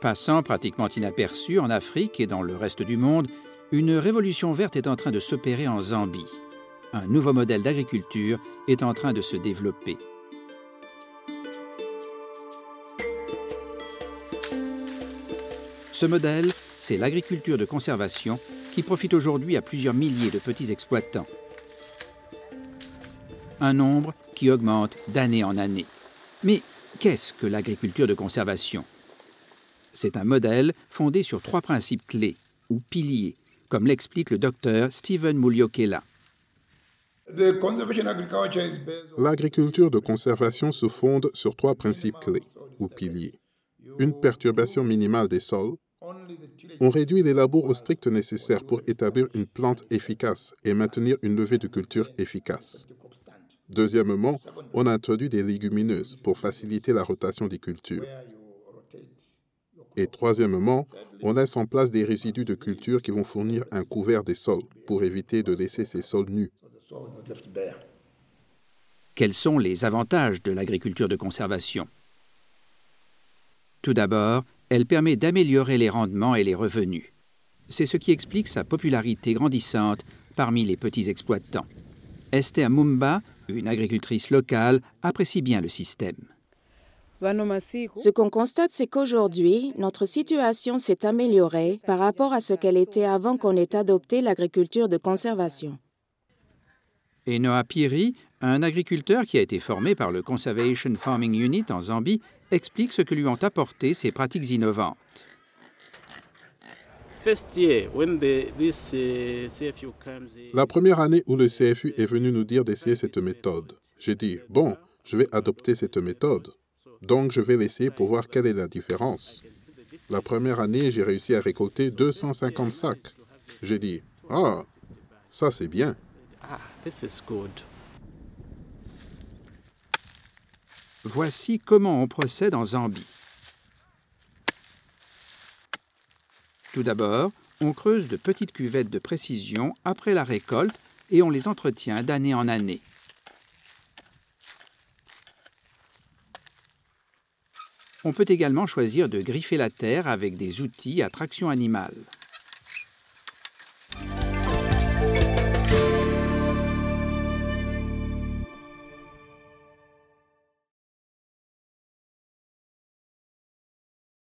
Passant pratiquement inaperçu en Afrique et dans le reste du monde, une révolution verte est en train de s'opérer en Zambie. Un nouveau modèle d'agriculture est en train de se développer. Ce modèle, c'est l'agriculture de conservation qui profite aujourd'hui à plusieurs milliers de petits exploitants. Un nombre qui augmente d'année en année. Mais qu'est-ce que l'agriculture de conservation? C'est un modèle fondé sur trois principes clés, ou piliers, comme l'explique le docteur Stephen Muliokela. L'agriculture de conservation se fonde sur trois principes clés, ou piliers. Une perturbation minimale des sols, on réduit les labours au strict nécessaire pour établir une plante efficace et maintenir une levée de culture efficace. Deuxièmement, on introduit des légumineuses pour faciliter la rotation des cultures. Et troisièmement, on laisse en place des résidus de culture qui vont fournir un couvert des sols pour éviter de laisser ces sols nus. Quels sont les avantages de l'agriculture de conservation? Tout d'abord, elle permet d'améliorer les rendements et les revenus. C'est ce qui explique sa popularité grandissante parmi les petits exploitants. Esther Mumba, une agricultrice locale, apprécie bien le système. Ce qu'on constate, c'est qu'aujourd'hui, notre situation s'est améliorée par rapport à ce qu'elle était avant qu'on ait adopté l'agriculture de conservation. Et Noah Piri, un agriculteur qui a été formé par le Conservation Farming Unit en Zambie, explique ce que lui ont apporté ces pratiques innovantes. La première année où le CFU est venu nous dire d'essayer cette méthode, j'ai dit, bon, je vais adopter cette méthode. Donc, je vais l'essayer pour voir quelle est la différence. La première année, j'ai réussi à récolter 250 sacs. J'ai dit, ah, ça c'est bien. Voici comment on procède en Zambie. Tout d'abord, on creuse de petites cuvettes de précision après la récolte et on les entretient d'année en année. On peut également choisir de griffer la terre avec des outils à traction animale.